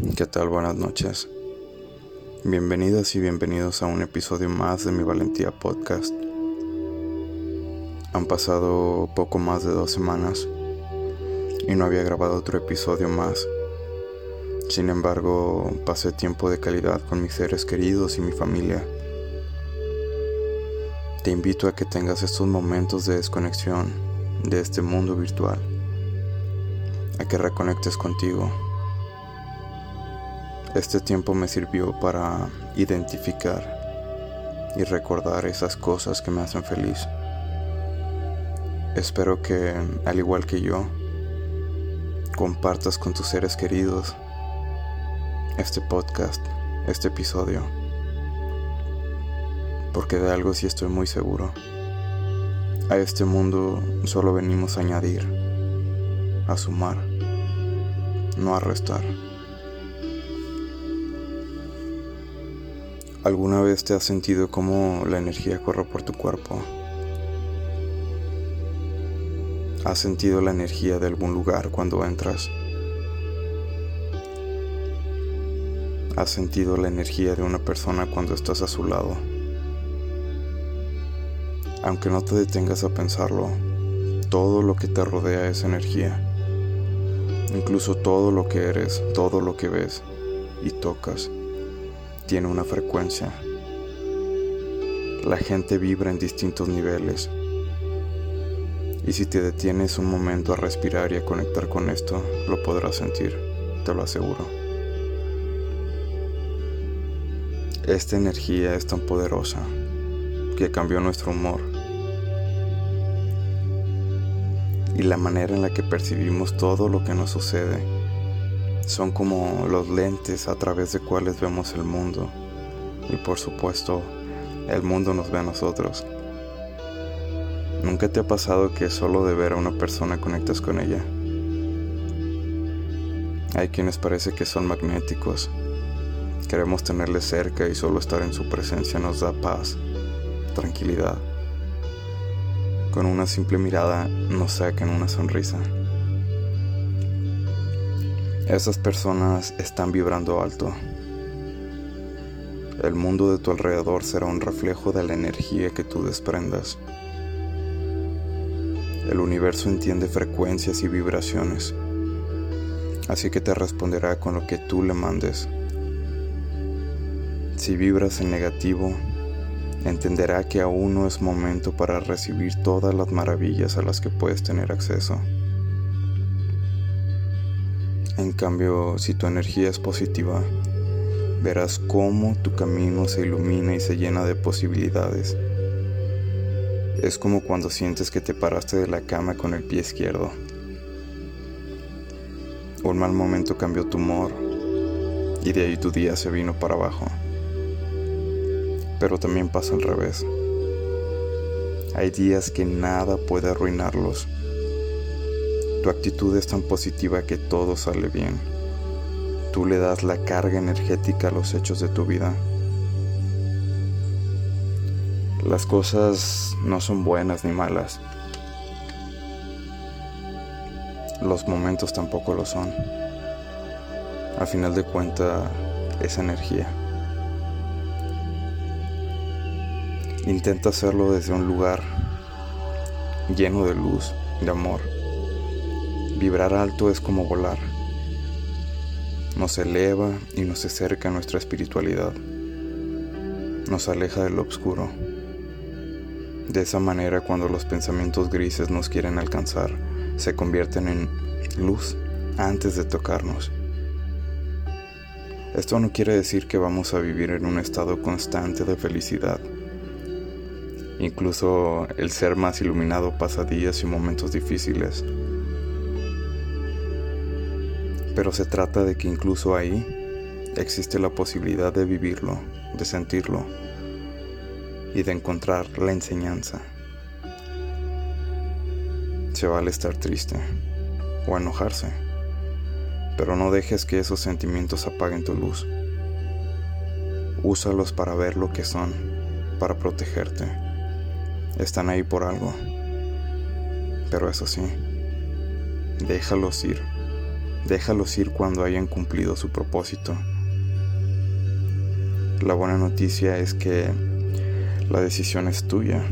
¿Qué tal? Buenas noches. Bienvenidas y bienvenidos a un episodio más de mi Valentía Podcast. Han pasado poco más de dos semanas y no había grabado otro episodio más. Sin embargo, pasé tiempo de calidad con mis seres queridos y mi familia. Te invito a que tengas estos momentos de desconexión de este mundo virtual, a que reconectes contigo este tiempo me sirvió para identificar y recordar esas cosas que me hacen feliz. Espero que, al igual que yo, compartas con tus seres queridos este podcast, este episodio. Porque de algo sí estoy muy seguro. A este mundo solo venimos a añadir, a sumar, no a restar. ¿Alguna vez te has sentido como la energía corre por tu cuerpo? ¿Has sentido la energía de algún lugar cuando entras? ¿Has sentido la energía de una persona cuando estás a su lado? Aunque no te detengas a pensarlo, todo lo que te rodea es energía. Incluso todo lo que eres, todo lo que ves y tocas tiene una frecuencia. La gente vibra en distintos niveles. Y si te detienes un momento a respirar y a conectar con esto, lo podrás sentir, te lo aseguro. Esta energía es tan poderosa que cambió nuestro humor y la manera en la que percibimos todo lo que nos sucede son como los lentes a través de cuales vemos el mundo y por supuesto el mundo nos ve a nosotros. ¿Nunca te ha pasado que solo de ver a una persona conectas con ella? Hay quienes parece que son magnéticos. Queremos tenerle cerca y solo estar en su presencia nos da paz, tranquilidad. Con una simple mirada nos sacan una sonrisa. Esas personas están vibrando alto. El mundo de tu alrededor será un reflejo de la energía que tú desprendas. El universo entiende frecuencias y vibraciones, así que te responderá con lo que tú le mandes. Si vibras en negativo, entenderá que aún no es momento para recibir todas las maravillas a las que puedes tener acceso. En cambio, si tu energía es positiva, verás cómo tu camino se ilumina y se llena de posibilidades. Es como cuando sientes que te paraste de la cama con el pie izquierdo. Un mal momento cambió tu humor y de ahí tu día se vino para abajo. Pero también pasa al revés. Hay días que nada puede arruinarlos tu actitud es tan positiva que todo sale bien. Tú le das la carga energética a los hechos de tu vida. Las cosas no son buenas ni malas. Los momentos tampoco lo son. A final de cuentas, es energía. Intenta hacerlo desde un lugar lleno de luz, de amor. Vibrar alto es como volar. Nos eleva y nos acerca a nuestra espiritualidad. Nos aleja de lo oscuro. De esa manera, cuando los pensamientos grises nos quieren alcanzar, se convierten en luz antes de tocarnos. Esto no quiere decir que vamos a vivir en un estado constante de felicidad. Incluso el ser más iluminado pasa días y momentos difíciles, pero se trata de que incluso ahí existe la posibilidad de vivirlo, de sentirlo y de encontrar la enseñanza. Se vale estar triste o enojarse, pero no dejes que esos sentimientos apaguen tu luz. Úsalos para ver lo que son, para protegerte. Están ahí por algo. Pero eso sí, déjalos ir Déjalos ir cuando hayan cumplido su propósito. La buena noticia es que la decisión es tuya.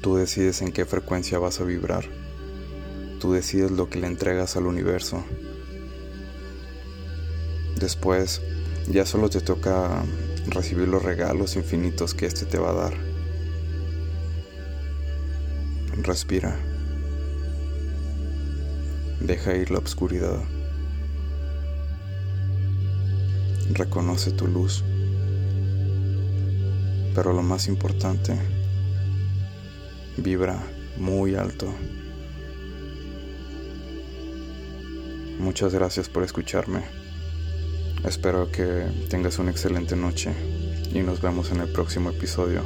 Tú decides en qué frecuencia vas a vibrar. Tú decides lo que le entregas al universo. Después, ya solo te toca recibir los regalos infinitos que éste te va a dar. Respira. Deja ir la oscuridad. Reconoce tu luz. Pero lo más importante, vibra muy alto. Muchas gracias por escucharme. Espero que tengas una excelente noche y nos vemos en el próximo episodio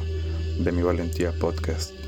de Mi Valentía Podcast.